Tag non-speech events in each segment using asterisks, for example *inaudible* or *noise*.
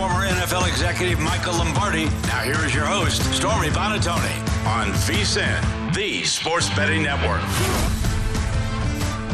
Former NFL executive Michael Lombardi. Now here is your host, Stormy Buonantony, on VSIN, the Sports Betting Network.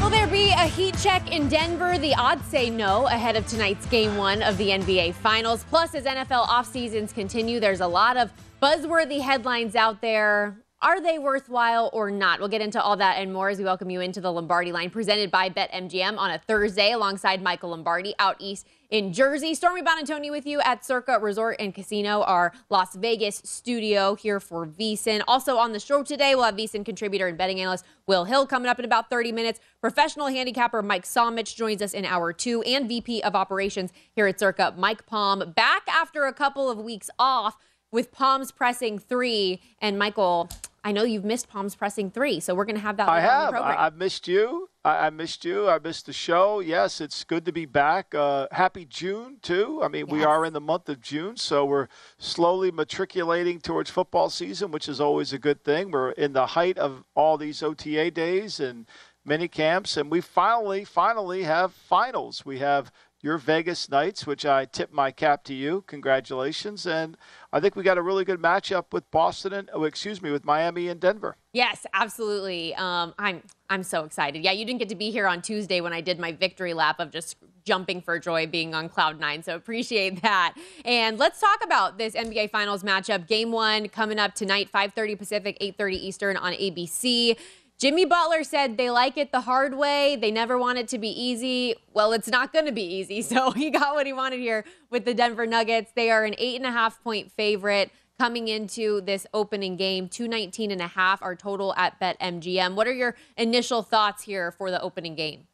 Will there be a heat check in Denver? The odds say no ahead of tonight's game one of the NBA Finals. Plus, as NFL off seasons continue, there's a lot of buzzworthy headlines out there. Are they worthwhile or not? We'll get into all that and more as we welcome you into the Lombardi line presented by BetMGM on a Thursday alongside Michael Lombardi out east in Jersey. Stormy Buonantony with you at Circa Resort and Casino, our Las Vegas studio here for VSIN. Also on the show today, we'll have VSIN contributor and betting analyst Will Hill coming up in about 30 minutes. Professional handicapper Mike Somich joins us in hour two, and VP of Operations here at Circa, Mike Palm, back after a couple of weeks off with Palms pressing three. And Michael, I know you've missed Palms pressing three, so we're going to have that. I have. program. I, have missed you. I, I missed you. I missed the show. Yes, it's good to be back. Uh, happy June too. I mean, we are in the month of June, so we're slowly matriculating towards football season, which is always a good thing. We're in the height of all these OTA days and mini camps, and we finally, finally have finals. We have your Vegas Knights, which I tip my cap to you. Congratulations. And I think we got a really good matchup with Boston and, oh, excuse me, with Miami and Denver. Yes, absolutely. Um, I'm I'm so excited. Yeah, you didn't get to be here on Tuesday when I did my victory lap of just jumping for joy, being on cloud nine. So appreciate that. And let's talk about this NBA Finals matchup. Game one coming up tonight, 5:30 Pacific, 8:30 Eastern on ABC. Jimmy Butler said they like it the hard way. They never want it to be easy. Well, it's not going to be easy. *laughs* So he got what he wanted here with the Denver Nuggets. They are an eight and a half point favorite coming into this opening game 219 and a half our total at betmgm what are your initial thoughts here for the opening game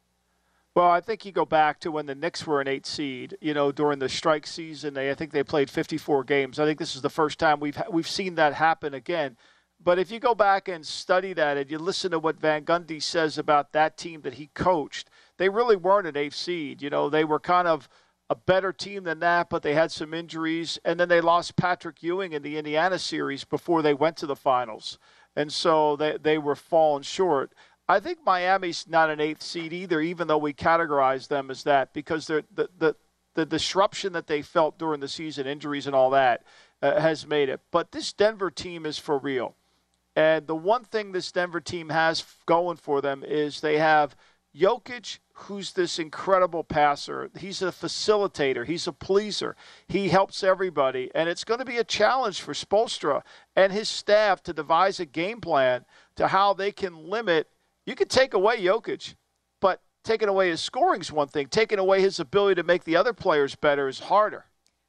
Well, I think you go back to when the Knicks were an eight seed. You know, during the strike season, they I think they played 54 games. I think this is the first time we've we've seen that happen again. But if you go back and study that, and you listen to what Van Gundy says about that team that he coached, they really weren't an eighth seed. You know, they were kind of a better team than that, but they had some injuries, and then they lost Patrick Ewing in the Indiana series before they went to the finals, and so they they were falling short. I think Miami's not an eighth seed either, even though we categorize them as that, because the the the disruption that they felt during the season, injuries and all that, uh, has made it. But this Denver team is for real. And the one thing this Denver team has going for them is they have Jokic, who's this incredible passer. He's a facilitator, he's a pleaser. He helps everybody. And it's going to be a challenge for Spoelstra and his staff to devise a game plan to how they can limit. You can take away Jokic, but taking away his scoring is one thing. Taking away his ability to make the other players better is harder.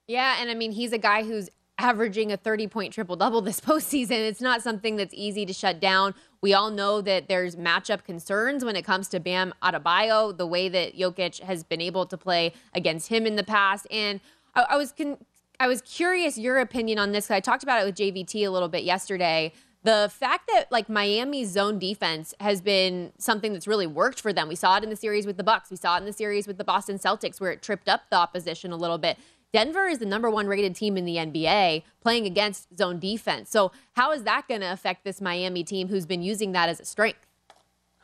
yeah and i mean he's a guy who's averaging a 30 point triple double this *laughs* postseason it's not something that's easy to shut down we all know that there's matchup concerns when it comes to Bam Adebayo, the way that Jokic has been able to play against him in the past. And I, I was con- I was curious your opinion on this. I talked about it with JVT a little bit yesterday. The fact that like Miami's zone defense has been something that's really worked for them. We saw it in the series with the Bucks. We saw it in the series with the Boston Celtics where it tripped up the opposition a little bit. Denver is the number one rated team in the NBA playing against zone defense. So how is that going to affect this Miami team who's been using that as a strength?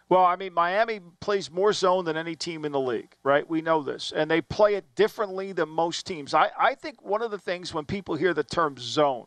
Well, I mean, Miami plays more zone than any team in the league, right? We know this. And they play it differently than most teams. I, I think one of the things when people hear the term zone,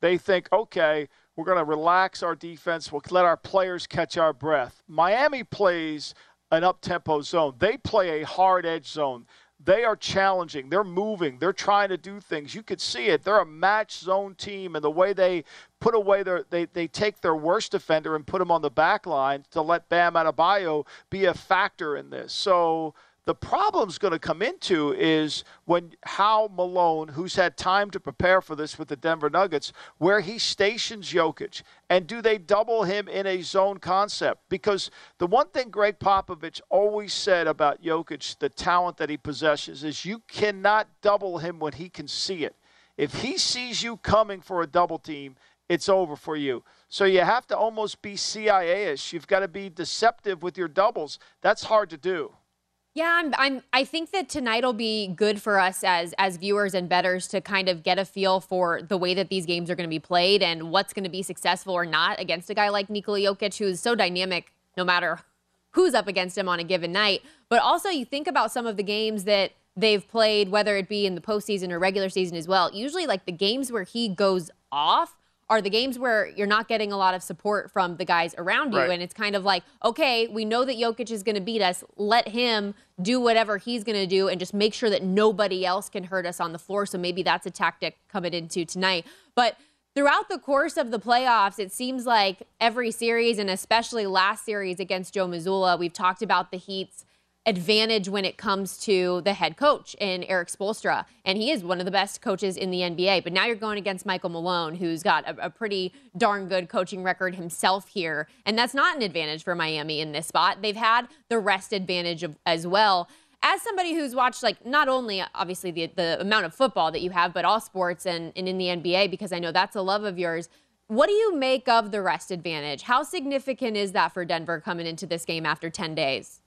they think, okay, we're going to relax our defense. We'll let our players catch our breath. Miami plays an up tempo zone, they play a hard edge zone. They are challenging. They're moving. They're trying to do things. You could see it. They're a match zone team, and the way they put away their they, they take their worst defender and put him on the back line to let Bam Adebayo be a factor in this. So the problem's going to come into is when how Malone, who's had time to prepare for this with the Denver Nuggets, where he stations Jokic, and do they double him in a zone concept? Because the one thing Gregg Popovich always said about Jokic, the talent that he possesses, is you cannot double him when he can see it. If he sees you coming for a double team, it's over for you. So you have to almost be CIA ish. You've got to be deceptive with your doubles. That's hard to do. Yeah, I'm, I'm. I think that tonight will be good for us as as viewers and betters to kind of get a feel for the way that these games are going to be played and what's going to be successful or not against a guy like Nikola Jokic, who's so dynamic no matter who's up against him on a given night. But also, you think about some of the games that they've played, whether it be in the postseason or regular season as well. Usually, like the games where he goes off are the games where you're not getting a lot of support from the guys around you. Right. And it's kind of like, okay, we know that Jokic is going to beat us. Let him do whatever he's going to do and just make sure that nobody else can hurt us on the floor. So maybe that's a tactic coming into tonight. But throughout the course of the playoffs, it seems like every series, and especially last series against Joe Mazzulla, we've talked about the Heat's advantage when it comes to the head coach in Erik Spoelstra. And he is one of the best coaches in the NBA. But now you're going against Michael Malone, who's got a, a, pretty darn good coaching record himself here. And that's not an advantage for Miami in this spot. They've had the rest advantage of, as well. As somebody who's watched, like, not only obviously the, the amount of football that you have, but all sports and, and in the NBA, because I know that's a love of yours. What do you make of the rest advantage? How significant is that for Denver coming into this game after 10 days?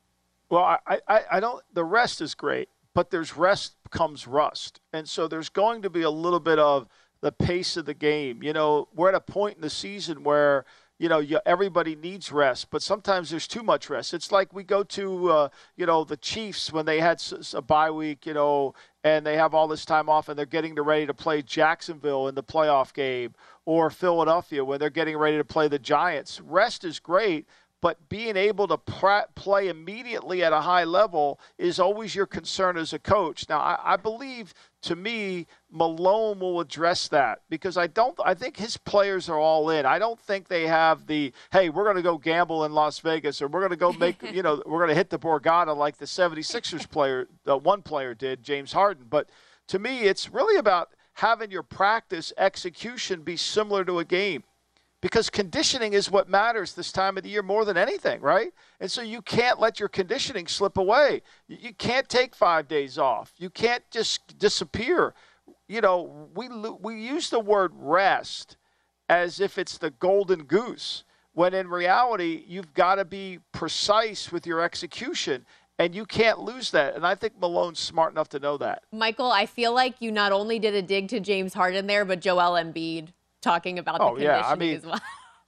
Well, I, I, I don't. The rest is great, but there's rest comes rust, and so there's going to be a little bit of the pace of the game. You know, we're at a point in the season where you know you, everybody needs rest, but sometimes there's too much rest. It's like we go to uh, you know the Chiefs when they had a bye week, you know, and they have all this time off, and they're getting ready to play Jacksonville in the playoff game, or Philadelphia when they're getting ready to play the Giants. Rest is great, but being able to pr- play immediately at a high level is always your concern as a coach. Now, I, I, believe to me, Malone will address that because I don't. I think his players are all in. I don't think they have the hey, we're going to go gamble in Las Vegas or we're going to go make *laughs* you know we're going to hit the Borgata like the 76ers *laughs* player, the one player did, James Harden. But to me, it's really about having your practice execution be similar to a game because conditioning is what matters this time of the year more than anything, right? And so you can't let your conditioning slip away. You can't take five days off. You can't just disappear. You know, we we use the word rest as if it's the golden goose, when in reality you've got to be precise with your execution. And you can't lose that. And I think Malone's smart enough to know that. Michael, I feel like you not only did a dig to James Harden there, but Joel Embiid talking about oh, the conditioning yeah. I mean, as well.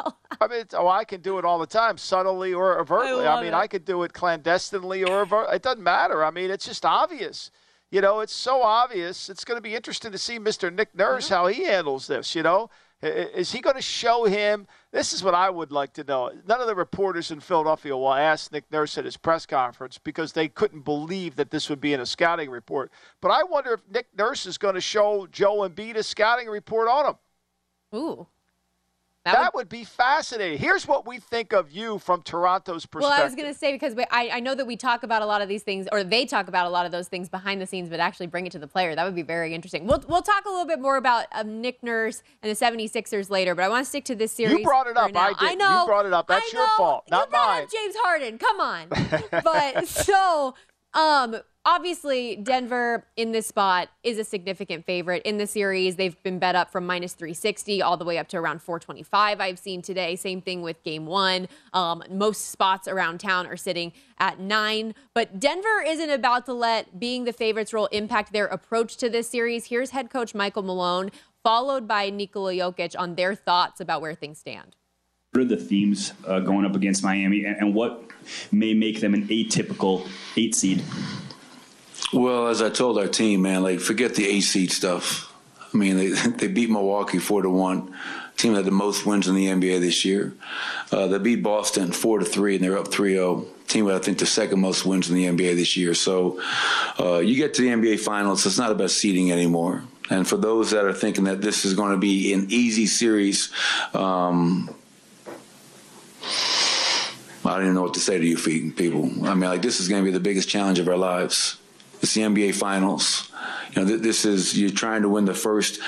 *laughs* I mean, oh, I can do it all the time, subtly or overtly. I, I mean, it. I could do it clandestinely or overtly. It doesn't matter. I mean, it's just obvious. You know, it's so obvious. It's going to be interesting to see Mr. Nick Nurse mm-hmm. how he handles this. You know, is he going to show him? This is what I would like to know. None of the reporters in Philadelphia will ask Nick Nurse at his press conference because they couldn't believe that this would be in a scouting report. But I wonder if Nick Nurse is going to show Joe Embiid a scouting report on him. Ooh. That, that would, would, be fascinating. Here's what we think of you from Toronto's perspective. Well, I was going to say because we, I, I know that we talk about a lot of these things, or they talk about a lot of those things behind the scenes, but actually bring it to the player. That would be very interesting. We'll, we'll talk a little bit more about um, Nick Nurse and the 76ers later, but I want to stick to this series. You brought it up. I did. I know. You brought it up. That's your fault, not you mine. James Harden. Come on. *laughs* but so um, obviously, Denver in this spot is a significant favorite in the series. They've been bet up from minus 360 all the way up to around 425. I've seen today. Same thing with game one. Um, most spots around town are sitting at nine. But Denver isn't about to let being the favorites role impact their approach to this series. Here's head coach Michael Malone, followed by Nikola Jokic on their thoughts about where things stand. What are the themes uh, going up against Miami, and, and what may make them an atypical eight seed? Well, as I told our team, man, like forget the eight seed stuff. I mean, they *laughs* they beat Milwaukee four to one. Team that had the most wins in the NBA this year. Uh, they beat Boston four to three, and they're up 3-0. Team with I think the second most wins in the NBA this year. So uh, you get to the NBA Finals, it's not about seeding anymore. And for those that are thinking that this is going to be an easy series, um, I don't even know what to say to you people. I mean, like this is going to be the biggest challenge of our lives. It's the NBA Finals. You know, this is you're trying to win the first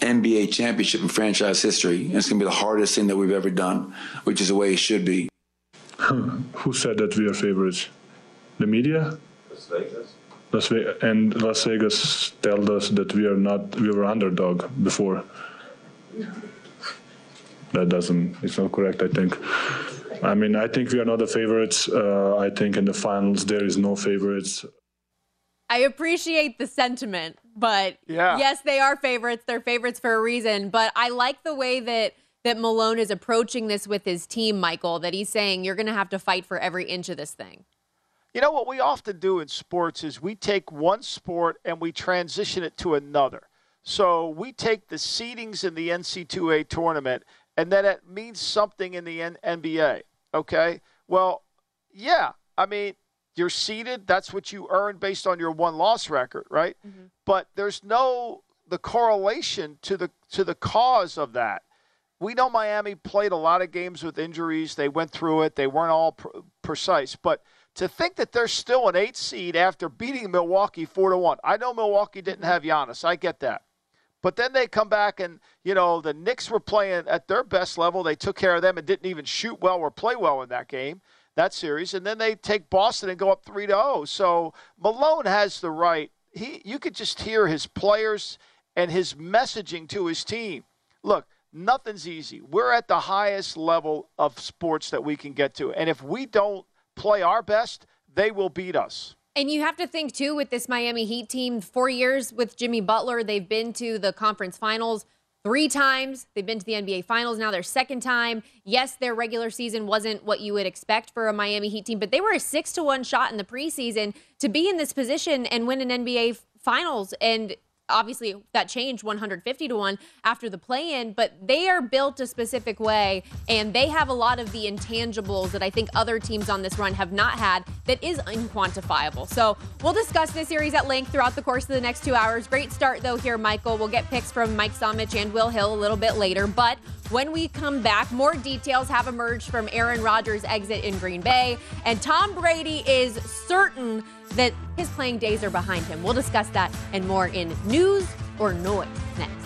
NBA championship in franchise history. And it's going to be the hardest thing that we've ever done, which is the way it should be. Who said that we are favorites? The media? Las Vegas. Las Vegas and Las Vegas told us that we are not we were underdog before. That doesn't it's not correct I think. I mean I think we are not the favorites. Uh, I think in the finals there is no favorites. I appreciate the sentiment, but Yeah. yes, they are favorites. They're favorites for a reason. But I like the way that that Malone is approaching this with his team, Michael. That he's saying you're going to have to fight for every inch of this thing. You know what we often do in sports is we take one sport and we transition it to another. So we take the seedings in the NC2A tournament and then it means something in the N- NBA. Okay? Well, yeah. I mean, you're seeded, that's what you earn based on your one loss record, right? Mm-hmm. But there's no the correlation to the to the cause of that. We know Miami played a lot of games with injuries. They went through it. They weren't all pr- precise, but to think that they're still an eight seed after beating Milwaukee four to one. I know Milwaukee didn't mm-hmm. have Giannis. I get that. But then they come back and, you know, the Knicks were playing at their best level. They took care of them and didn't even shoot well or play well in that game, that series. And then they take Boston and go up 3 to 0. So Malone has the right. He you could just hear his players and his messaging to his team. Look, nothing's easy. We're at the highest level of sports that we can get to. And if we don't play our best, they will beat us. And you have to think too with this Miami Heat team, four years with Jimmy Butler, they've been to the conference finals three times. They've been to the NBA finals now their second time. Yes, their regular season wasn't what you would expect for a Miami Heat team, but they were a six to one shot in the preseason to be in this position and win an NBA finals. And obviously that changed 150 to 1 after the play in but they are built a specific way and they have a lot of the intangibles that i think other teams on this run have not had that is unquantifiable. So we'll discuss this series at length throughout the course of the next two hours. Great start though here michael. We'll get picks from mike Somich and will hill a little bit later but when we come back, more details have emerged from Aaron Rodgers' exit in Green Bay, and Tom Brady is certain that his playing days are behind him. We'll discuss that and more in news or noise next.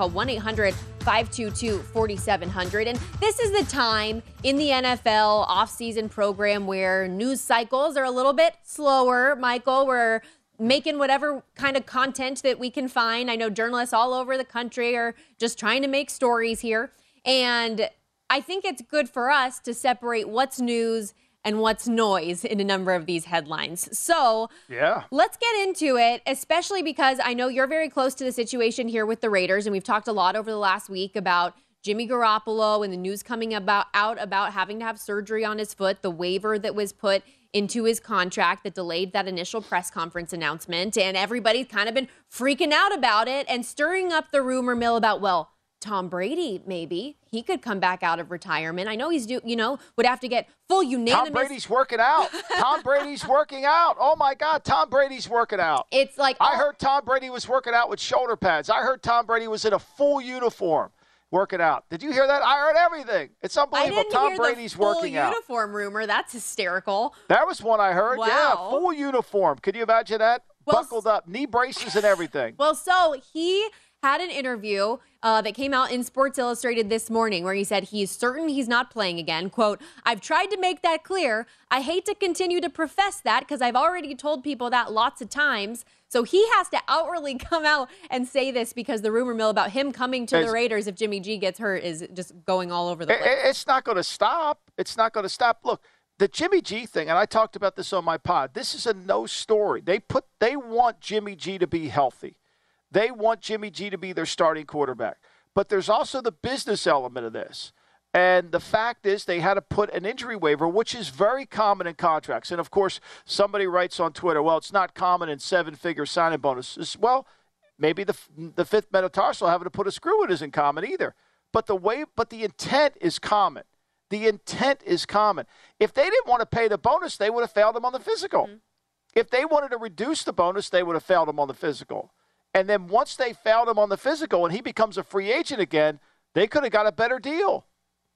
call 1 800 522 4700. And this is the time in the NFL offseason program where news cycles are a little bit slower. Michael, we're making whatever kind of content that we can find. I know journalists all over the country are just trying to make stories here. And I think it's good for us to separate what's news and what's noise in a number of these headlines. So, yeah. Let's get into it, especially because I know you're very close to the situation here with the Raiders and we've talked a lot over the last week about Jimmy Garoppolo and the news coming about out about having to have surgery on his foot, the waiver that was put into his contract that delayed that initial press conference announcement and everybody's kind of been freaking out about it and stirring up the rumor mill about well, Tom Brady, maybe he could come back out of retirement. I know he's do, you know, would have to get full unanimous. Tom Brady's working out. Tom Brady's working out. Oh my God, Tom Brady's working out. It's like I heard Tom Brady was working out with shoulder pads. I heard Tom Brady was in a full uniform working out. Did you hear that? I heard everything. It's unbelievable. I didn't Tom hear Brady's the full working out. uniform rumor. That's hysterical. That was one I heard. Wow. Yeah, full uniform. Could you imagine that? Well, Buckled up, knee braces and everything. *laughs* Well, so he had an interview uh, that came out in Sports Illustrated this morning where he said he's certain he's not playing again. Quote, I've tried to make that clear. I hate to continue to profess that because I've already told people that lots of times. So he has to outwardly *laughs* come out and say this because the rumor mill about him coming to It's- the Raiders if Jimmy G gets hurt is just going all over the place. it- it's not going to stop. It's not going to stop. Look, the Jimmy G thing, and I talked about this on my pod. This is a no story. They put they want Jimmy G to be healthy. They want Jimmy G to be their starting quarterback. But there's also the business element of this. And the fact is, they had to put an injury waiver, which is very common in contracts. And of course, somebody writes on Twitter, well, it's not common in seven figure signing bonuses. Well, maybe the, the fifth metatarsal having to put a screw in isn't common either. But the way, but the intent is common. The intent is common. If they didn't want to pay the bonus, they would have failed him on the physical. Mm-hmm. If they wanted to reduce the bonus, they would have failed him on the physical. And then once they found him on the physical and he becomes a free agent again, they could have got a better deal.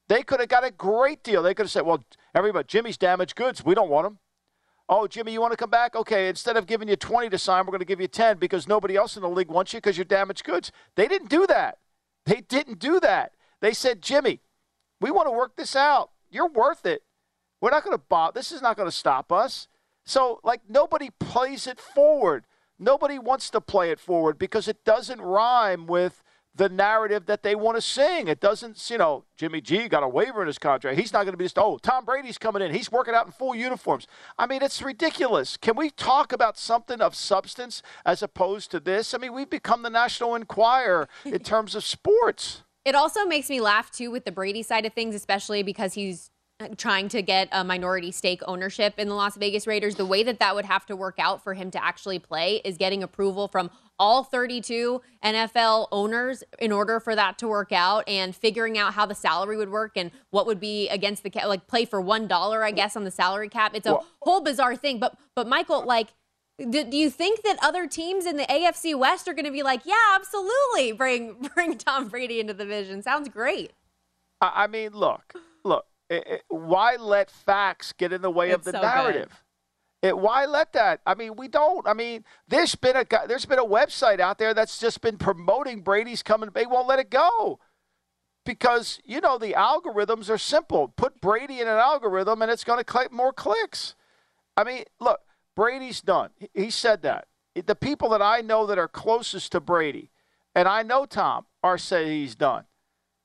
They could have got a great deal. They could have said, well, everybody, Jimmy's damaged goods. We don't want him. Oh, Jimmy, you want to come back? Okay, instead of giving you 20 to sign, we're going to give you 10 because nobody else in the league wants you because you're damaged goods. They didn't do that. They didn't do that. They said, Jimmy, we want to work this out. You're worth it. We're not going to bother. This is not going to stop us. So, like, nobody plays it forward. Nobody wants to play it forward because it doesn't rhyme with the narrative that they want to sing. It doesn't, you know, Jimmy G got a waiver in his contract. He's not going to be just, oh, Tom Brady's coming in. He's working out in full uniforms. I mean, it's ridiculous. Can we talk about something of substance as opposed to this? I mean, we've become the National Enquirer in *laughs* terms of sports. It also makes me laugh too with the Brady side of things, especially because he's trying to get a minority stake ownership in the Las Vegas Raiders. The way that that would have to work out for him to actually play is getting approval from all 32 NFL owners in order for that to work out and figuring out how the salary would work and what would be against the cap, like play for $1, I guess, on the salary cap. It's a whole bizarre thing. But, but Michael, like, do, do you think that other teams in the AFC West are going to be like, yeah, absolutely, bring *laughs* bring Tom Brady into the division? Sounds great. I mean, look, look. I- i- why let facts get in the way of the so good. narrative? It, why let that? I mean, we don't. I mean, there's been a guy- there's been a website out there that's just been promoting Brady's coming. They won't let it go because you know the algorithms are simple. Put Brady in an algorithm, and it's going to click more clicks. I mean, look, Brady's done. He- He said that. The people that I know that are closest to Brady, and I know Tom, are say he's done.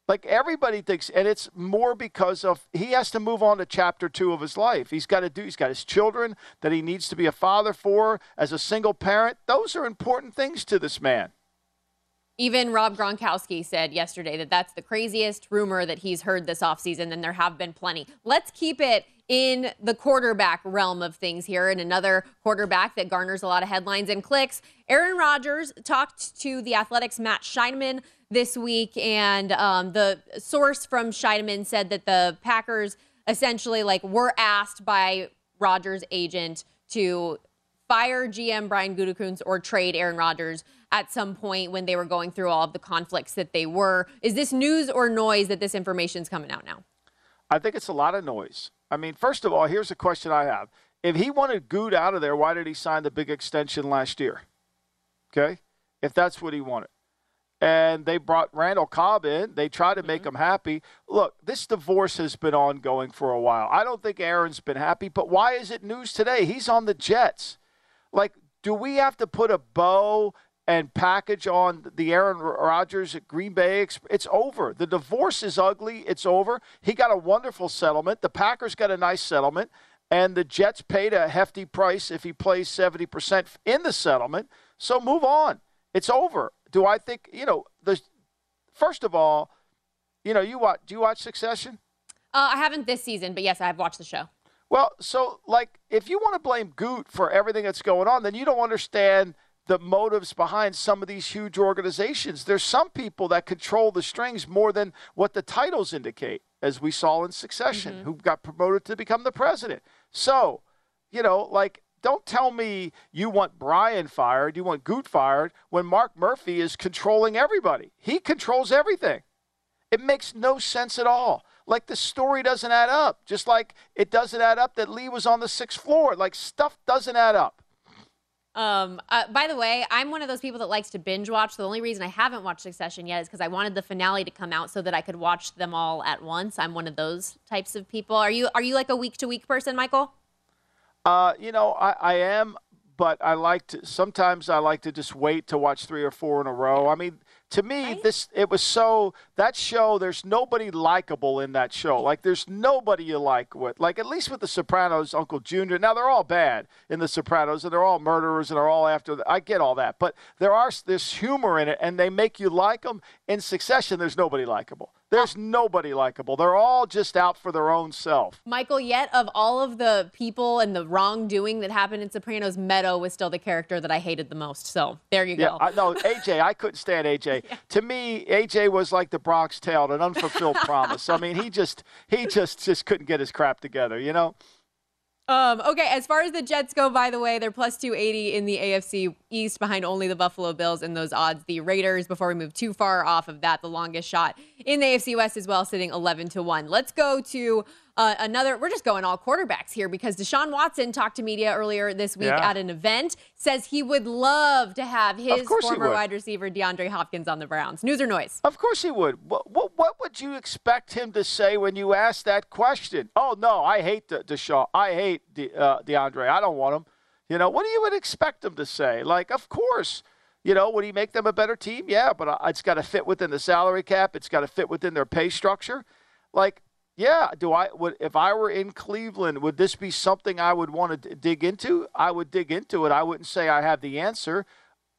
Like everybody thinks, and it's more because of he has to move on to chapter two of his life. He's got to do. He's got his children that he needs to be a father for as a single parent. Those are important things to this man. Even Rob Gronkowski said yesterday that that's the craziest rumor that he's heard this offseason, and there have been plenty. Let's keep it in the quarterback realm of things here, and another quarterback that garners a lot of headlines and clicks. Aaron Rodgers talked to the Athletic's Matt Schneidman this week, and um, the source from Schneidman said that the Packers essentially like were asked by Rodgers' agent to fire GM Brian Gutekunst or trade Aaron Rodgers at some point when they were going through all of the conflicts that they were. Is this news or noise that this information is coming out now? I think it's a lot of noise. I mean, first of all, here's a question I have. If he wanted Good out of there, why did he sign the big extension last year? Okay? If that's what he wanted. And they brought Randall Cobb in. They tried to make mm-hmm. him happy. Look, this divorce has been ongoing for a while. I don't think Aaron's been happy, but why is it news today? He's on the Jets. Like, do we have to put a bow and package on the Aaron Rodgers at Green Bay. It's over. The divorce is ugly. It's over. He got a wonderful settlement. The Packers got a nice settlement. And the Jets paid a hefty price if he plays 70% in the settlement. So move on. It's over. Do I think, you know, the first of all, you know, you watch, do you watch Succession? Uh, I haven't this season, but yes, I have watched the show. Well, so like if you want to blame Gute for everything that's going on, then you don't understand – the motives behind some of these huge organizations. There's some people that control the strings more than what the titles indicate, as we saw in Succession, mm-hmm. who got promoted to become the president. So, you know, like, don't tell me you want Brian fired, you want Gute fired, when Mark Murphy is controlling everybody. He controls everything. It makes no sense at all. Like the story doesn't add up. Just like it doesn't add up that Lee was on the sixth floor. Like stuff doesn't add up. Um, uh, by the way, I'm one of those people that likes to binge watch. The only reason I haven't watched Succession yet is because I wanted the finale to come out so that I could watch them all at once. I'm one of those types of people. Are you are you like a week to week person, Michael? Uh, you know, I, I am, but I like to. Sometimes I like to just wait to watch three or four in a row. I mean, to me right? this it was so that show there's nobody likable in that show like there's nobody you like with like at least with the sopranos uncle junior now they're all bad in the sopranos and they're all murderers and they're all after the, i get all that but there are this humor in it and they make you like them in succession there's nobody likable there's nobody likable. They're all just out for their own self. Michael, yet of all of the people and the wrongdoing that happened in Sopranos, Meadow was still the character that I hated the most. So there you yeah, go. no, AJ, I couldn't stand AJ. *laughs* yeah. To me, AJ was like the Bronx Tale, an unfulfilled *laughs* promise. I mean, he just he just just couldn't get his crap together, you know. Um, okay, as far as the Jets go, by the way, they're plus 280 in the AFC East behind only the Buffalo Bills in those odds. The Raiders, before we move too far off of that, the longest shot in the AFC West as well, sitting 11 to 1. Let's go to uh, another, we're just going all quarterbacks here because Deshaun Watson talked to media earlier this week yeah. at an event, says he would love to have his former wide receiver DeAndre Hopkins on the Browns. News or noise? Of course he would. What, what, what would you expect him to say when you ask that question? Oh, no, I hate De- Deshaun. I hate De- uh, DeAndre. I don't want him. You know, what do you would expect him to say? Like, of course. You know, would he make them a better team? Yeah, but uh, it's got to fit within the salary cap. It's got to fit within their pay structure. Like, yeah, do I would if I were in Cleveland, would this be something I would want to dig into? I would dig into it. I wouldn't say I have the answer.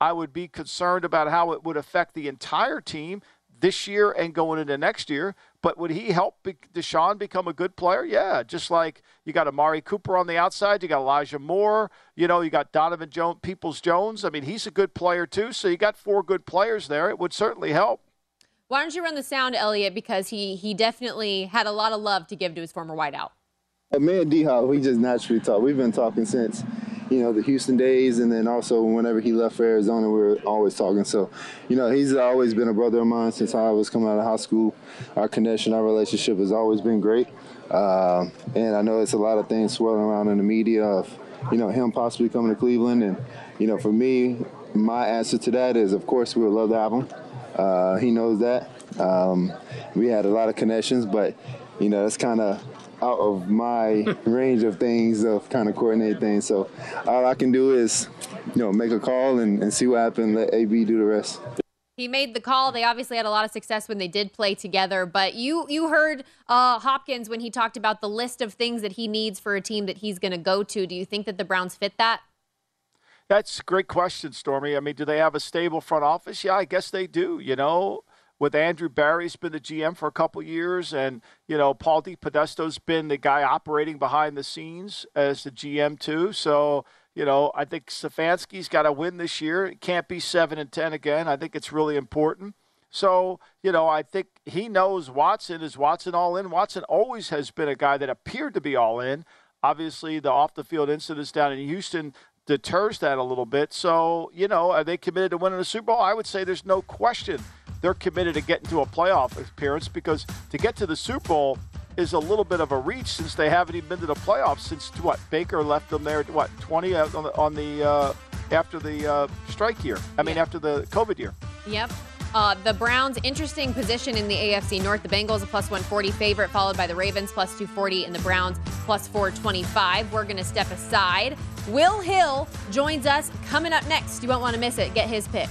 I would be concerned about how it would affect the entire team this year and going into next year. But would he help Deshaun become a good player? Yeah, just like you got Amari Cooper on the outside, you got Elijah Moore, you know, you got Donovan Jones, Peoples Jones. I mean, he's a good player too. So you got four good players there. It would certainly help. Why don't you run the sound, Elliot? Because he he definitely had a lot of love to give to his former wideout. Uh, me and D Hop, we just naturally talk. We've been talking since, you know, the Houston days, and then also whenever he left for Arizona, we were always talking. So, you know, he's always been a brother of mine since I was coming out of high school. Our connection, our relationship has always been great. Uh, and I know it's a lot of things swirling around in the media of, you know, him possibly coming to Cleveland. And, you know, for me, my answer to that is, of course, we would love to have him. Uh, he knows that. Um, we had a lot of connections, but you know, that's kind of out of my *laughs* range of things of kind of coordinate things. So all I can do is, you know, make a call and, and see what happens. Let AB do the rest. He made the call. They obviously had a lot of success when they did play together. But you you heard uh, Hopkins when he talked about the list of things that he needs for a team that he's going to go to. Do you think that the Browns fit that? That's a great question, Stormy. I mean, do they have a stable front office? Yeah, I guess they do. You know, with Andrew Berry's been the GM for a couple years, and you know Paul DePodesta's been the guy operating behind the scenes as the GM too. So you know, I think Stefanski's got to win this year. It can't be seven and ten again. I think it's really important. So, you know, I think he knows Watson. Is Watson all in? Watson always has been a guy that appeared to be all in. Obviously, the off the field incidents down in Houston deters that a little bit. So, you know, are they committed to winning the Super Bowl? I would say there's no question they're committed to getting to a playoff appearance because to get to the Super Bowl is a little bit of a reach since they haven't even been to the playoffs since what Baker left them there. What 20 on the, on the uh, after the uh, strike year? I mean, after the COVID year. Yep. Uh, the Browns, interesting position in the AFC North. The Bengals a plus 140 favorite, followed by the Ravens plus 240 and the Browns plus 425. We're going to step aside. Will Hill joins us coming up next. You won't want to miss it. Get his picks.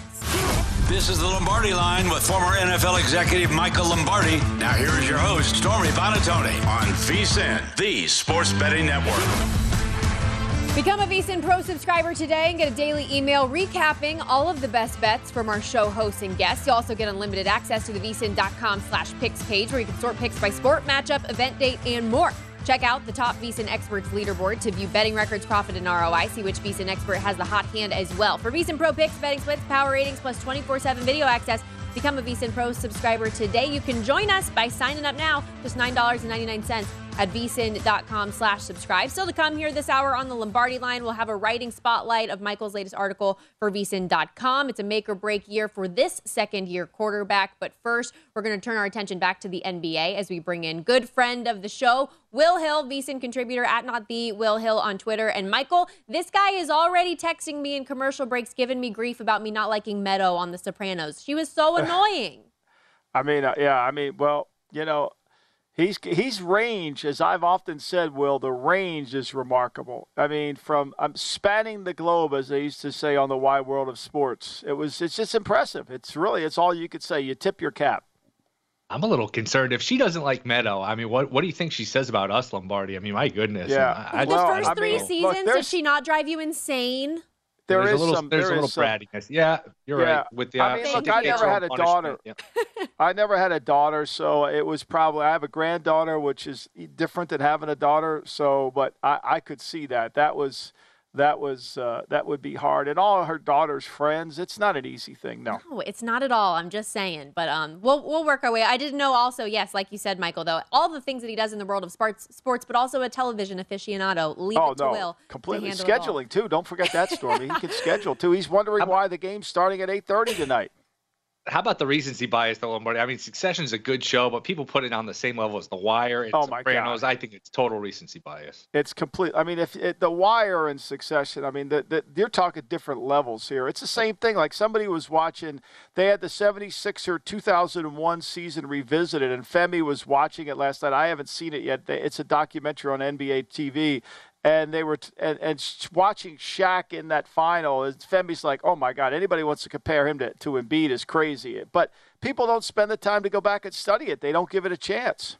This is the Lombardi line with former NFL executive Michael Lombardi. Now here is your host, Stormy Buonantony on VSIN, the Sports Betting Network. Become a VSIN Pro subscriber today and get a daily email recapping all of the best bets from our show hosts and guests. You also get unlimited access to the VSIN.com slash picks page where you can sort picks by sport, matchup, event date, and more. Check out the top VSIN experts leaderboard to view betting records, profit, and ROI. See which VSIN expert has the hot hand as well. For VSIN Pro picks, betting splits, power ratings, plus 24-7 video access, become a VSIN Pro subscriber today. You can join us by signing up now, just $9.99 at vsin.com slash subscribe. Still to come here this hour on the Lombardi line, we'll have a writing spotlight of Michael's latest article for vsin.com. It's a make or break year for this second year quarterback. But first, we're going to turn our attention back to the NBA as we bring in good friend of the show, Will Hill, VSIN contributor at Not The Will Hill on Twitter. And Michael, this guy is already texting me in commercial breaks, giving me grief about me not liking Meadow on The Sopranos. She was so *laughs* annoying. I mean, uh, yeah, I mean, well, you know, He's he's range, as I've often said, Will. The range is remarkable. I mean, from I'm spanning the globe, as they used to say on the wide world of sports. It was it's just impressive. It's really it's all you could say. You tip your cap. I'm a little concerned if she doesn't like Meadow. I mean, what what do you think she says about us, Lombardi? I mean, my goodness. Yeah. I, I well, the first three I mean, seasons, look, did she not drive you insane? There there's is a little, some. There's there a little some, brattiness. Yeah, you're yeah. right. With the, I mean, look, I never had a daughter. Yeah. *laughs* I never had a daughter, so it was probably. I have a granddaughter, which is different than having a daughter. So, but I, I could see that. That was that was uh, that would be hard. And all her daughter's friends, it's not an easy thing. No, no, it's not at all. I'm just saying, but um, we'll we'll work our way. I didn't know also, yes, like you said, Michael, though, all the things that he does in the world of sports, sports, but also a television aficionado. Leave oh, it to no. Will. Completely to scheduling too. Don't forget that story. he can *laughs* schedule too. He's wondering why the game's starting at 8:30 tonight how about the recency bias, though, Lombardi? I mean, Succession is a good show, but people put it on the same level as The Wire and oh my Sopranos. God. I think it's total recency bias. It's complete. I mean, if it, The Wire and Succession, I mean, the, the, you're talking different levels here. It's the same thing. Like somebody was watching, they had the 76er 2001 season revisited, and Femi was watching it last night. I haven't seen it yet. It's a documentary on NBA TV and they were t- and, and watching Shaq in that final. Femi's like, oh my God, anybody wants to compare him to to Embiid is crazy. But people don't spend the time to go back and study it. They don't give it a chance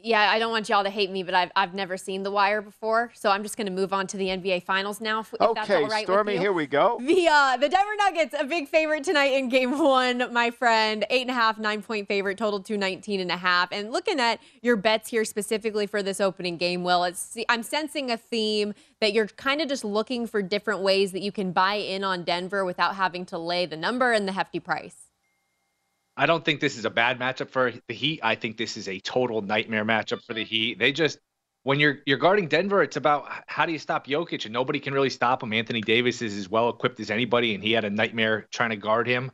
yeah, I don't want y'all to hate me, but I've, I've never seen The Wire before, so I'm just going to move on to the NBA Finals now. If, okay, that's all right Stormy, with you. here we go. The uh, the Denver Nuggets, a big favorite tonight in Game One, my friend, eight and a half, nine point favorite, total two nineteen and a half. And looking at your bets here specifically for this opening game, Will, it's I'm sensing a theme that you're kind of just looking for different ways that you can buy in on Denver without having to lay the number and the hefty price. I don't think this is a bad matchup for the Heat. I think this is a total nightmare matchup for the Heat. They just when you're you're guarding Denver, it's about how do you stop Jokic, and nobody can really stop him. Anthony Davis is as well equipped as anybody, and he had a nightmare trying to guard him.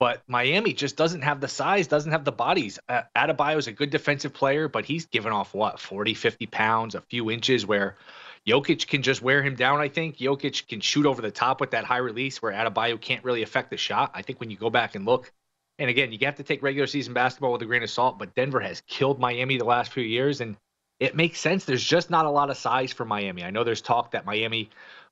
But Miami just doesn't have the size, doesn't have the bodies. Uh, Adebayo is a good defensive player, but he's given off what 40, 50 pounds, a few inches, where Jokic can just wear him down. I think Jokic can shoot over the top with that high release, where Adebayo can't really affect the shot. I think when you go back and look and again, you have to take regular season basketball with a grain of salt, but Denver has killed Miami the last few years, and it makes sense. There's just not a lot of size for Miami. I know there's talk that Miami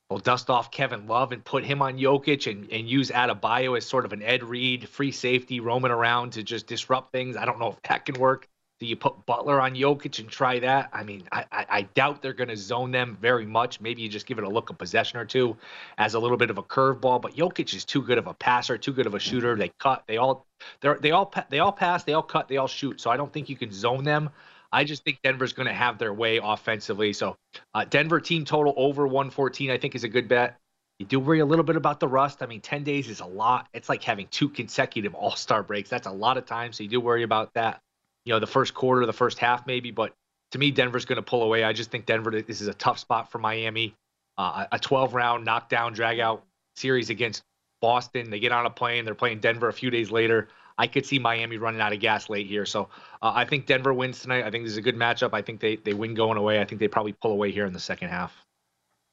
will dust off Kevin Love and put him on Jokic and, and use Adebayo as sort of an Ed Reed free safety roaming around to just disrupt things. I don't know if that can work. Do you put Butler on Jokic and try that? I mean, I, I, I doubt they're going to zone them very much. Maybe you just give it a look of possession or two as a little bit of a curveball. But Jokic is too good of a passer, too good of a shooter. They cut. They all they they all they all pass. They all cut. They all shoot. So I don't think you can zone them. I just think Denver's going to have their way offensively. So uh, Denver team total over 114, I think, is a good bet. You do worry a little bit about the rust. I mean, 10 days is a lot. It's like having two consecutive All Star breaks. That's a lot of time. So you do worry about that you know, the first quarter, the first half, maybe. But to me, Denver's going to pull away. I just think Denver, this is a tough spot for Miami. Uh, a 12 round knockdown, drag out series against Boston. They get on a plane. They're playing Denver a few days later. I could see Miami running out of gas late here. So uh, I think Denver wins tonight. I think this is a good matchup. I think they, they win going away. I think they probably pull away here in the second half.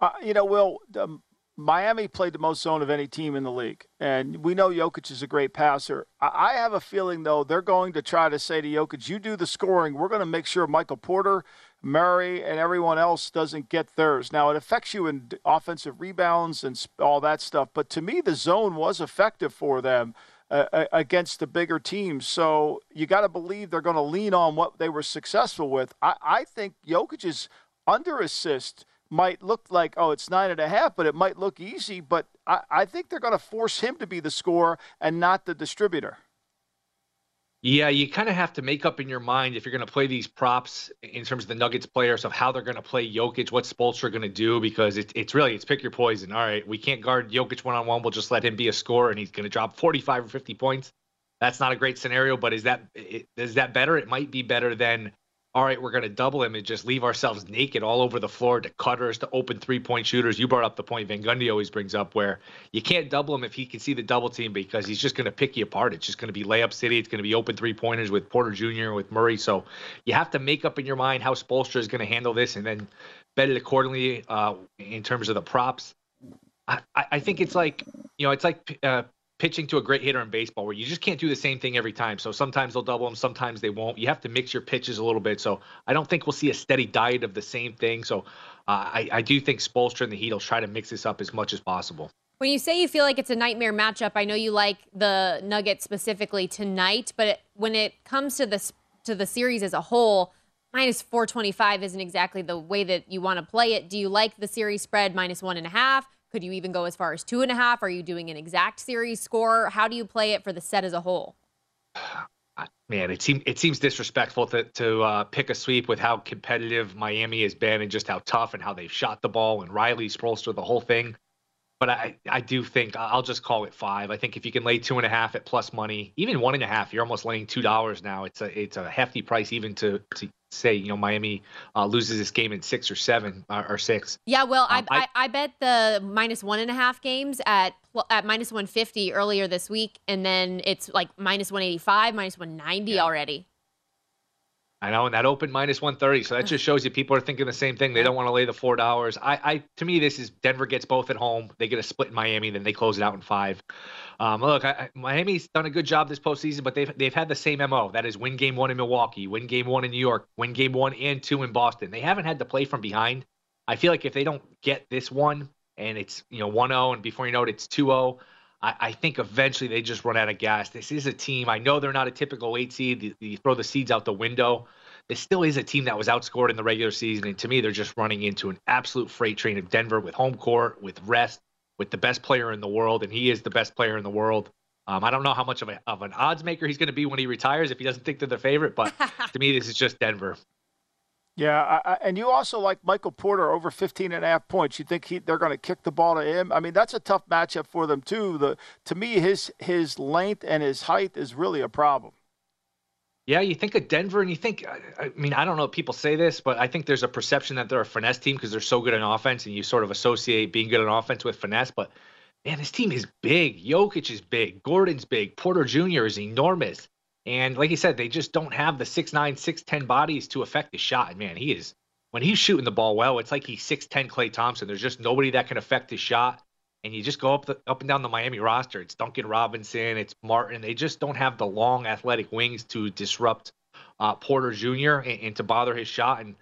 Uh, you know, Will, um, Miami played the most zone of any team in the league, and we know Jokic is a great passer. I have a feeling, though, they're going to try to say to Jokic, "You do the scoring. We're going to make sure Michael Porter, Murray, and everyone else doesn't get theirs." Now, it affects you in offensive rebounds and all that stuff, but to me, the zone was effective for them. Uh, against the bigger teams. So you got to believe they're going to lean on what they were successful with. I, I think Jokic's under assist might look like, oh, it's nine and a half, but it might look easy. But I, I think they're going to force him to be the scorer and not the distributor. Yeah, you kind of have to make up in your mind if you're going to play these props in terms of the Nuggets players of how they're going to play Jokic, what Spoelstra going to do, because it, it's really it's pick your poison. All right, we can't guard Jokic one on one. We'll just let him be a scorer, and he's going to drop 45 or 50 points. That's not a great scenario, but is that is that better? It might be better than all right, we're going to double him and just leave ourselves naked all over the floor to cutters, to open three point shooters. You brought up the point Van Gundy always brings up where you can't double him if he can see the double team because he's just going to pick you apart. It's just going to be layup city. It's going to be open three pointers with Porter Jr. with Murray. So you have to make up in your mind how Spoelstra is going to handle this and then bet it accordingly uh, in terms of the props. I, I think it's like you know it's like uh, pitching to a great hitter in baseball where you just can't do the same thing every time. So sometimes they'll double them, sometimes they won't. You have to mix your pitches a little bit. So I don't think we'll see a steady diet of the same thing. So uh, I, I do think Spoelstra and the Heat will try to mix this up as much as possible. When you say you feel like it's a nightmare matchup, I know you like the Nuggets specifically tonight, but it, when it comes to this to the series as a whole, minus 425 isn't exactly the way that you want to play it. Do you like the series spread minus one and a half? Could you even go as far as two and a half? Are you doing an exact series score? How do you play it for the set as a whole? Man, it seems it seems disrespectful to to uh, pick a sweep with how competitive Miami has been and just how tough and how they've shot the ball and Riley Spoelstra the whole thing. But I, I do think I'll just call it five. I think if you can lay two and a half at plus money, even one and a half, you're almost laying two dollars now. It's a it's a hefty price even to to say you know Miami uh, loses this game in six or seven uh, or six. Yeah, well, um, I, I, I bet the minus one and a half games at at minus one fifty earlier this week, and then it's like minus one eighty five, minus one ninety yeah. already. I know, and that opened minus one thirty, so that just shows you people are thinking the same thing. They don't want to lay the four dollars. I, I, to me, this is Denver gets both at home. They get a split in Miami, then they close it out in five. Um, look, I, Miami's done a good job this postseason, but they've they've had the same mo. That is, win game one in Milwaukee, win game one in New York, win game one and two in Boston. They haven't had to play from behind. I feel like if they don't get this one, and it's you know 1-0, and before you know it, it's 2-0. I, I, think eventually they just run out of gas. This is a team. I know they're not a typical eight seed. You, throw the seeds out the window. This still is a team that was outscored in the regular season, and to me, they're just running into an absolute freight train of Denver with home court, with rest, with the best player in the world, and he is the best player in the world. Um, I don't know how much of, a, of an odds maker he's going to be when he retires if he doesn't think they're the favorite, but *laughs* to me, this is just Denver. Yeah, I, and you also like Michael Porter over 15 and a half points. You think he, they're going to kick the ball to him? I mean, that's a tough matchup for them too. The to me, his his length and his height is really a problem. Yeah, you think of Denver and you think, I mean, I don't know if people say this, but I think there's a perception that they're a finesse team because they're so good in offense and you sort of associate being good in offense with finesse. But man, this team is big. Jokic is big. Gordon's big. Porter Jr. is enormous. And like you said, they just don't have the 6'9, 6'10 bodies to affect the shot. And man, he is, when he's shooting the ball well, it's like he's 6'10 Klay Thompson. There's just nobody that can affect his shot. And you just go up the, up and down the Miami roster. It's Duncan Robinson, it's Martin. They just don't have the long athletic wings to disrupt uh, Porter Jr. And, and, to bother his shot. And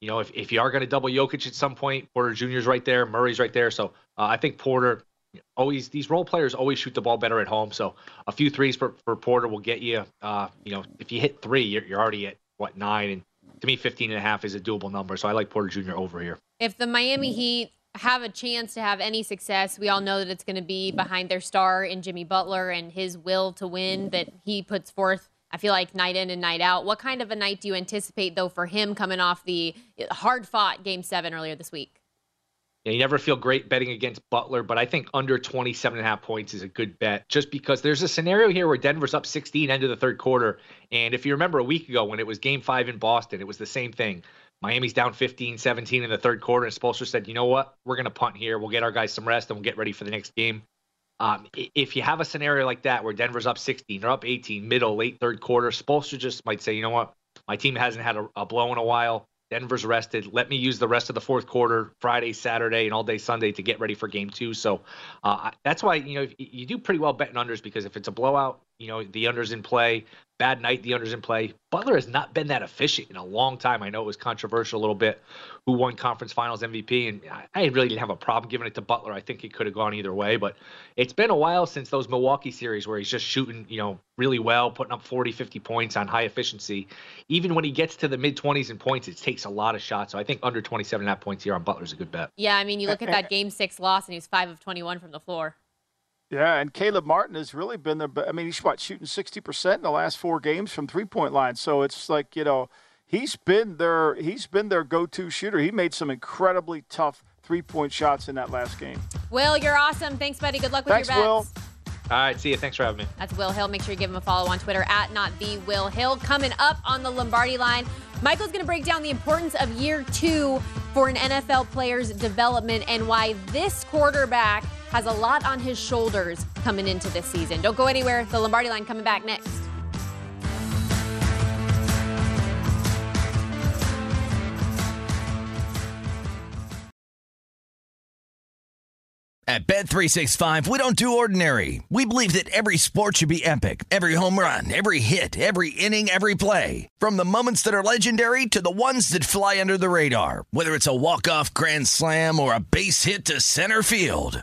you know, if, if you are going to double Jokic at some point, Porter Jr. is right there, Murray's right there. So uh, I think Porter always these role players always shoot the ball better at home. So a few threes for, Porter will get you. Uh, you know, if you hit three, you're, you're already at what nine, and to me, 15 and a half is a doable number. So I like Porter Jr. over here. If the Miami Heat have a chance to have any success, we all know that it's going to be behind their star in Jimmy Butler and his will to win that he puts forth. I feel like night in and night out. What kind of a night do you anticipate, though, for him coming off the hard fought game seven earlier this week? Yeah, you never feel great betting against Butler, but I think under 27 and a half points is a good bet just because there's a scenario here where Denver's up 16 end of the third quarter. And if you remember a week ago when it was game five in Boston, it was the same thing. Miami's down 15, 17 in the third quarter, and Spoelstra said, you know what? We're going to punt here. We'll get our guys some rest and we'll get ready for the next game. Um, if you have a scenario like that where Denver's up 16, they're up 18, middle, late third quarter, Spoelstra just might say, you know what? My team hasn't had a, a blow in a while. Denver's rested. Let me use the rest of the fourth quarter, Friday, Saturday, and all day Sunday to get ready for game two. So uh, that's why you know you do pretty well betting unders because if it's a blowout, you know the unders in play. Bad night, the unders in play. Butler has not been that efficient in a long time. I know it was controversial a little bit who won conference finals MVP, and I really didn't have a problem giving it to Butler. I think it could have gone either way, but it's been a while since those Milwaukee series where he's just shooting, you know, really well, putting up 40, 50 points on high efficiency. Even when he gets to the mid 20s in points, it takes a lot of shots. So I think under 27 and a half points here on Butler is a good bet. Yeah, I mean, you look at that game six loss, and he's five of 21 from the floor. Yeah, and Caleb Martin has really been there. I mean, he's what shooting sixty percent in the last four games from three point line. So it's like you know he's been their he's been their go to shooter. He made some incredibly tough three point shots in that last game. Will, you're awesome. Thanks, buddy. Good luck with Thanks, your bets. Will. All right, see you. Thanks for having me. That's Will Hill. Make sure you give him a follow on Twitter at not the Will Hill. Coming up on the Lombardi line, Michael's going to break down the importance of year two for an NFL player's development and why this quarterback has a lot on his shoulders coming into this season. Don't go anywhere. The Lombardi line coming back next. At Bet365, we don't do ordinary. We believe that every sport should be epic. Every home run, every hit, every inning, every play. From the moments that are legendary to the ones that fly under the radar. Whether it's a walk-off grand slam or a base hit to center field.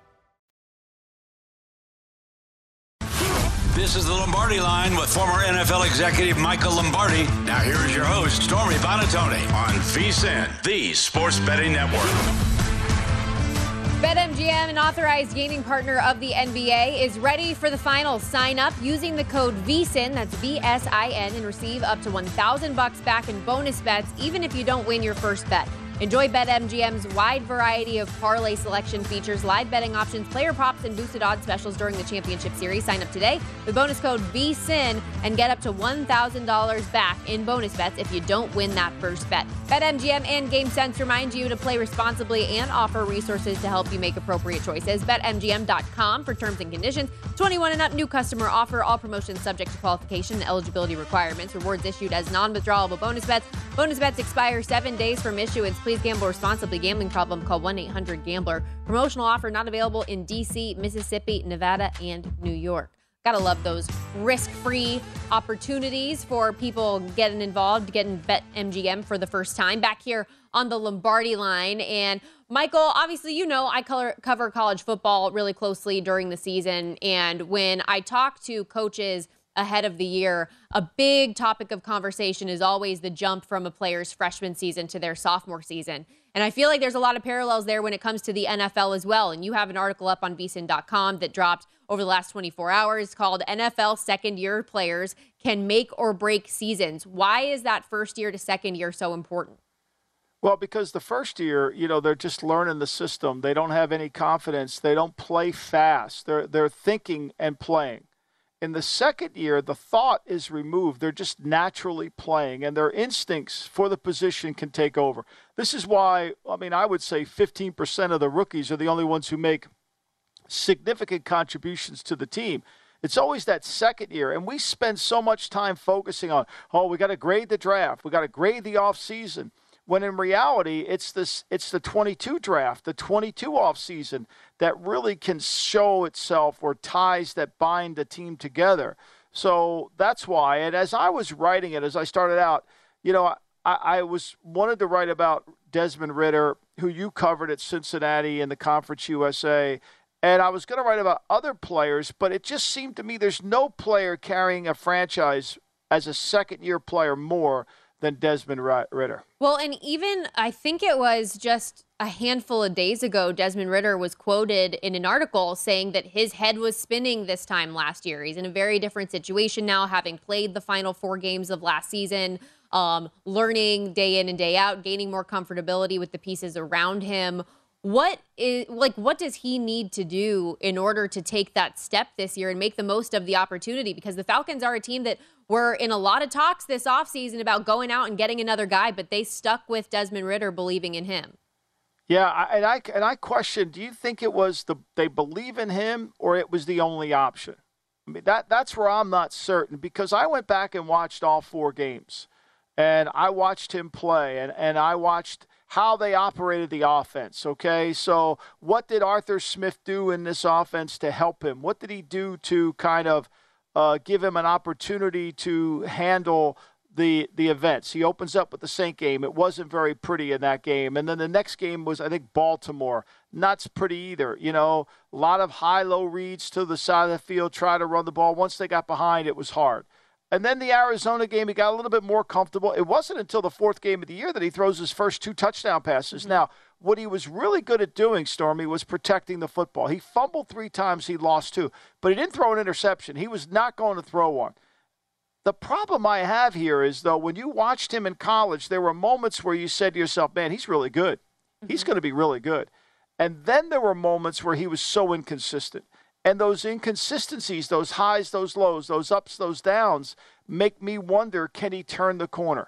This is the Lombardi line with former NFL executive Michael Lombardi. Now here is your host, Stormy Buonantony on VSIN, the sports betting network. BetMGM, an authorized gaming partner of the NBA, is ready for the finals. Sign up using the code VSIN, that's V-S-I-N, and receive up to 1,000 bucks back in bonus bets, even if you don't win your first bet. Enjoy BetMGM's wide variety of parlay selection features, live betting options, player props, and boosted odds specials during the championship series. Sign up today with bonus code VSIN and get up to $1,000 back in bonus bets if you don't win that first bet. BetMGM and GameSense remind you to play responsibly and offer resources to help you make appropriate choices. BetMGM.com for terms and conditions. 21 and up new customer offer. All promotions subject to qualification and eligibility requirements. Rewards issued as non-withdrawable bonus bets. Bonus bets expire seven days from issuance. Please gamble responsibly. Gambling problem? Call 1-800-GAMBLER. Promotional offer not available in D.C., Mississippi, Nevada, and New York. Gotta love those risk-free opportunities for people getting involved, getting bet MGM for the first time. Back here on the Lombardi line, and Michael, obviously, you know, I color, cover college football really closely during the season. And when I talk to coaches ahead of the year, a big topic of conversation is always the jump from a player's freshman season to their sophomore season. And I feel like there's a lot of parallels there when it comes to the NFL as well. And you have an article up on vsin.com that dropped over the last 24 hours called NFL Second Year Players Can Make or Break Seasons. Why is that first year to second year so important? Well, because the first year, you know, they're just learning the system. They don't have any confidence. They don't play fast. They're they're thinking and playing. In the second year, the thought is removed. They're just naturally playing, and their instincts for the position can take over. This is why, I mean, I would say 15% of the rookies are the only ones who make significant contributions to the team. It's always that second year, and we spend so much time focusing on, oh, we got to grade the draft, we got to grade the off season when in reality it's this it's the 22 draft the 22 off season that really can show itself or ties that bind the team together. So that's why and as i was writing it as i started out you know i, I was wanted to write about desmond ridder who you covered at cincinnati in the conference usa and i was going to write about other players but it just seemed to me there's no player carrying a franchise as a second year player more than Desmond Ridder. Well, and even I think it was just a handful of days ago, Desmond Ridder was quoted in an article saying that his head was spinning this time last year. He's in a very different situation now, having played the final four games of last season, um, learning day in and day out, gaining more comfortability with the pieces around him what is like what does he need to do in order to take that step this year and make the most of the opportunity because the Falcons are a team that were in a lot of talks this offseason about going out and getting another guy but they stuck with Desmond Ridder believing in him. Yeah, and I and I question, do you think it was the they believe in him or it was the only option? I mean that that's where I'm not certain because I went back and watched all four games. And I watched him play and, and I watched how they operated the offense. Okay, so what did Arthur Smith do in this offense to help him? What did he do to kind of uh, give him an opportunity to handle the the events? He opens up with the Saint game. It wasn't very pretty in that game, and then the next game was I think Baltimore. Not pretty either. You know, a lot of high low reads to the side of the field, try to run the ball. Once they got behind, it was hard. And then the Arizona game, he got a little bit more comfortable. It wasn't until the fourth game of the year that he throws his first two touchdown passes. Mm-hmm. Now, what he was really good at doing, Stormy, was protecting the football. He fumbled three times, he lost two, but he didn't throw an interception. He was not going to throw one. The problem I have here is, though, when you watched him in college, there were moments where you said to yourself, man, he's really good. Mm-hmm. He's going to be really good. And then there were moments where he was so inconsistent. And those inconsistencies, those highs, those lows, those ups, those downs, make me wonder can he turn the corner?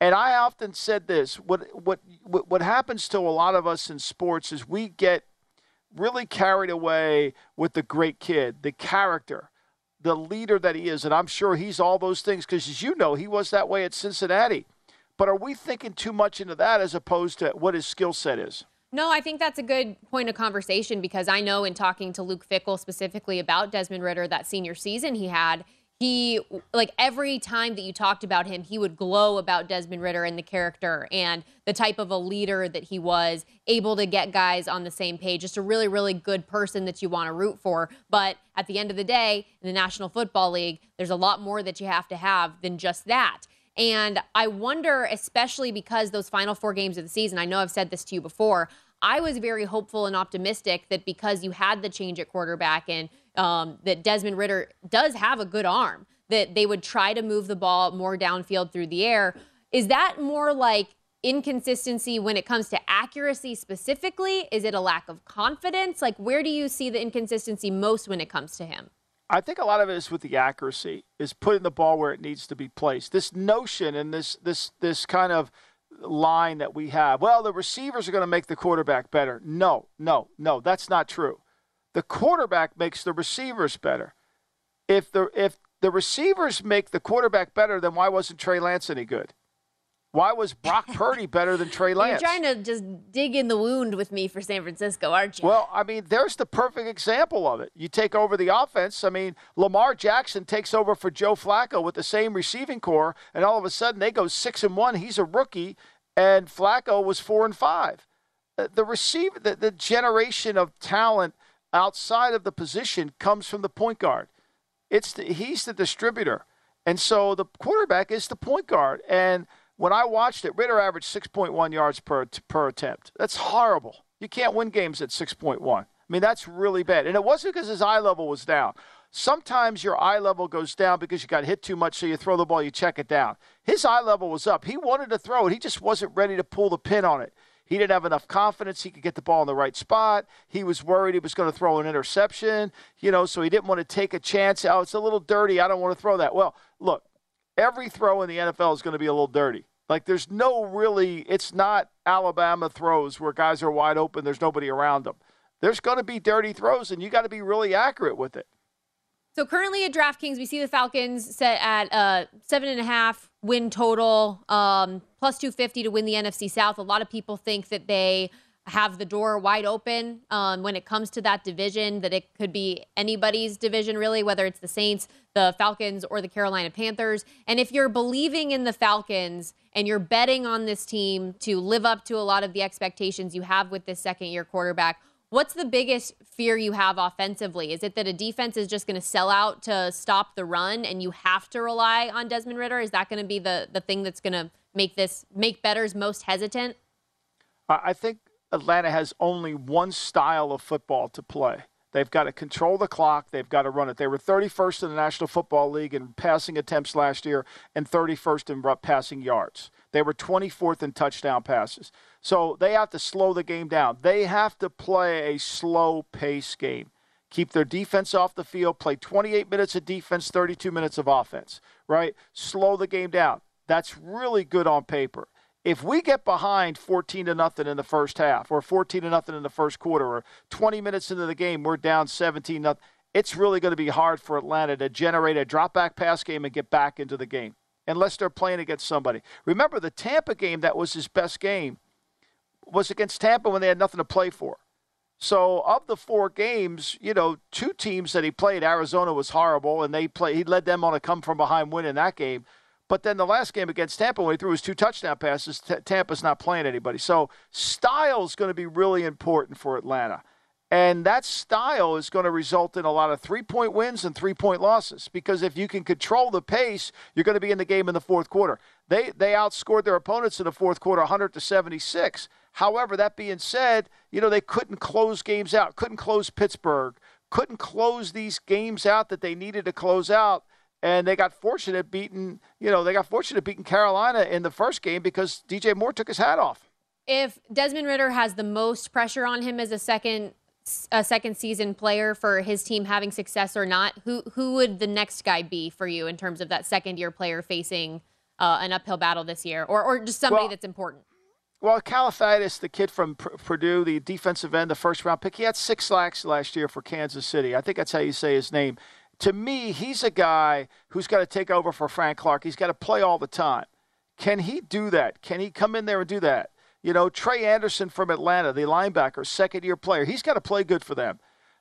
And I often said this what, what, what happens to a lot of us in sports is we get really carried away with the great kid, the character, the leader that he is. And I'm sure he's all those things because, as you know, he was that way at Cincinnati. But are we thinking too much into that as opposed to what his skill set is? No, I think that's a good point of conversation because I know in talking to Luke Fickell specifically about Desmond Ridder that senior season he had, he like every time that you talked about him, he would glow about Desmond Ridder and the character and the type of a leader that he was, able to get guys on the same page. Just a really, really good person that you want to root for. But at the end of the day, in the National Football League, there's a lot more that you have to have than just that. And I wonder, especially because those final four games of the season, I know I've said this to you before, I was very hopeful and optimistic that because you had the change at quarterback and um, that Desmond Ridder does have a good arm, that they would try to move the ball more downfield through the air. Is that more like inconsistency when it comes to accuracy specifically? Is it a lack of confidence? Like, where do you see the inconsistency most when it comes to him? I think a lot of it is with the accuracy, is putting the ball where it needs to be placed. This notion and this this this kind of line that we have. Well, the receivers are going to make the quarterback better. No, no, no, that's not true. The quarterback makes the receivers better. If the if the receivers make the quarterback better, then why wasn't Trey Lance any good? Why was Brock Purdy better than Trey *laughs* Lance? You're trying to just dig in the wound with me for San Francisco, aren't you? Well, I mean, there's the perfect example of it. You take over the offense. I mean, Lamar Jackson takes over for Joe Flacco with the same receiving corps, and all of a sudden they go six and one. He's a rookie, and Flacco was four and five. uh, the receiver, the, the generation of talent outside of the position comes from the point guard. It's the, he's the distributor, and so the quarterback is the point guard. And when I watched it, Ridder averaged 6.1 yards per per attempt. That's horrible. You can't win games at 6.1. I mean, that's really bad. And it wasn't because his eye level was down. Sometimes your eye level goes down because you got hit too much, so you throw the ball, you check it down. His eye level was up. He wanted to throw it. He just wasn't ready to pull the pin on it. He didn't have enough confidence he could get the ball in the right spot. He was worried he was going to throw an interception, you know, so he didn't want to take a chance. Oh, it's a little dirty. I don't want to throw that. Well, look, every throw in the NFL is going to be a little dirty. Like there's no really, it's not Alabama throws where guys are wide open, there's nobody around them. There's going to be dirty throws, and you got to be really accurate with it. So currently at DraftKings, we see the Falcons set at uh, seven and a half win total, um, plus 250 to win the NFC South. A lot of people think that they have the door wide open um, when it comes to that division, that it could be anybody's division, really, whether it's the Saints, the Falcons, or the Carolina Panthers. And if you're believing in the Falcons and you're betting on this team to live up to a lot of the expectations you have with this second year quarterback, What's the biggest fear you have offensively? Is it that a defense is just going to sell out to stop the run and you have to rely on Desmond Ridder? Is that going to be the, the thing that's going to make this make betters most hesitant? I think Atlanta has only one style of football to play. They've got to control the clock. They've got to run it. They were 31st in the National Football League in passing attempts last year and 31st in passing yards. They were 24th in touchdown passes. So they have to slow the game down. They have to play a slow pace game. Keep their defense off the field, play 28 minutes of defense, 32 minutes of offense, right? Slow the game down. That's really good on paper. If we get behind 14 to nothing in the first half or 14 to nothing in the first quarter or 20 minutes into the game we're down 17 nothing, it's really going to be hard for Atlanta to generate a drop back pass game and get back into the game unless they're playing against somebody. Remember the Tampa game that was his best game was against Tampa when they had nothing to play for. So of the four games, you know, two teams that he played, Arizona was horrible, and they play. He led them on a come from behind win in that game. But then the last game against Tampa, when he threw his two touchdown passes, t- Tampa's not playing anybody. So style is going to be really important for Atlanta. And that style is going to result in a lot of three point wins and three point losses because if you can control the pace, you're going to be in the game in the fourth quarter. They, they outscored their opponents in the fourth quarter 100 to 76. However, that being said, you know, they couldn't close games out, couldn't close Pittsburgh, couldn't close these games out that they needed to close out. And they got fortunate beating, you know, they got fortunate beating Carolina in the first game because DJ Moore took his hat off. If Desmond Ridder has the most pressure on him as a second a second season player for his team having success or not, who who would the next guy be for you in terms of that second year player facing uh, an uphill battle this year, or or just somebody well, that's important? Well, Kalafidis, the kid from P- Purdue, the defensive end, the first round pick, he had six sacks last year for Kansas City. I think that's how you say his name. To me, he's a guy who's got to take over for Frank Clark. He's got to play all the time. Can he do that? Can he come in there and do that? You know, Troy Andersen from Atlanta, the linebacker, second year player, he's got to play good for them.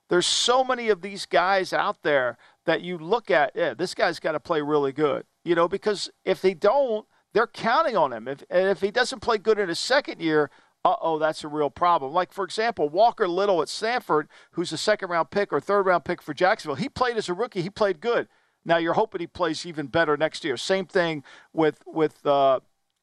There's so many of these guys out there that you look at, yeah, this guy's got to play really good. You know, because if they don't, they're counting on him. If, and if he doesn't play good in his second year, uh oh, that's a real problem. Like, for example, Walker Little at Stanford, who's a second round pick or third round pick for Jacksonville, he played as a rookie. He played good. Now you're hoping he plays even better next year. Same thing with with uh,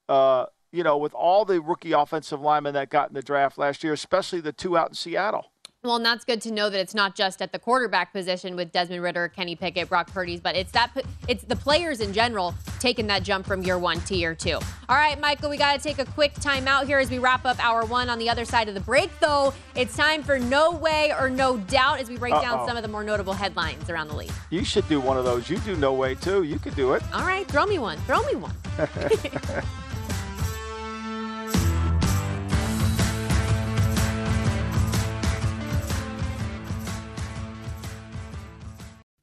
uh, you know with all the rookie offensive linemen that got in the draft last year, especially the two out in Seattle. Well, and that's good to know that it's not just at the quarterback position with Desmond Ridder, Kenny Pickett, Brock Purdy's, but it's that it's the players in general taking that jump from year one to year two. All right, Michael, we got to take a quick timeout here as we wrap up hour one. On the other side of the break, though, it's time for no way or no doubt as we break Uh-oh. down some of the more notable headlines around the league. You should do one of those. You do no way too. You could do it. All right, throw me one. Throw me one. *laughs* *laughs*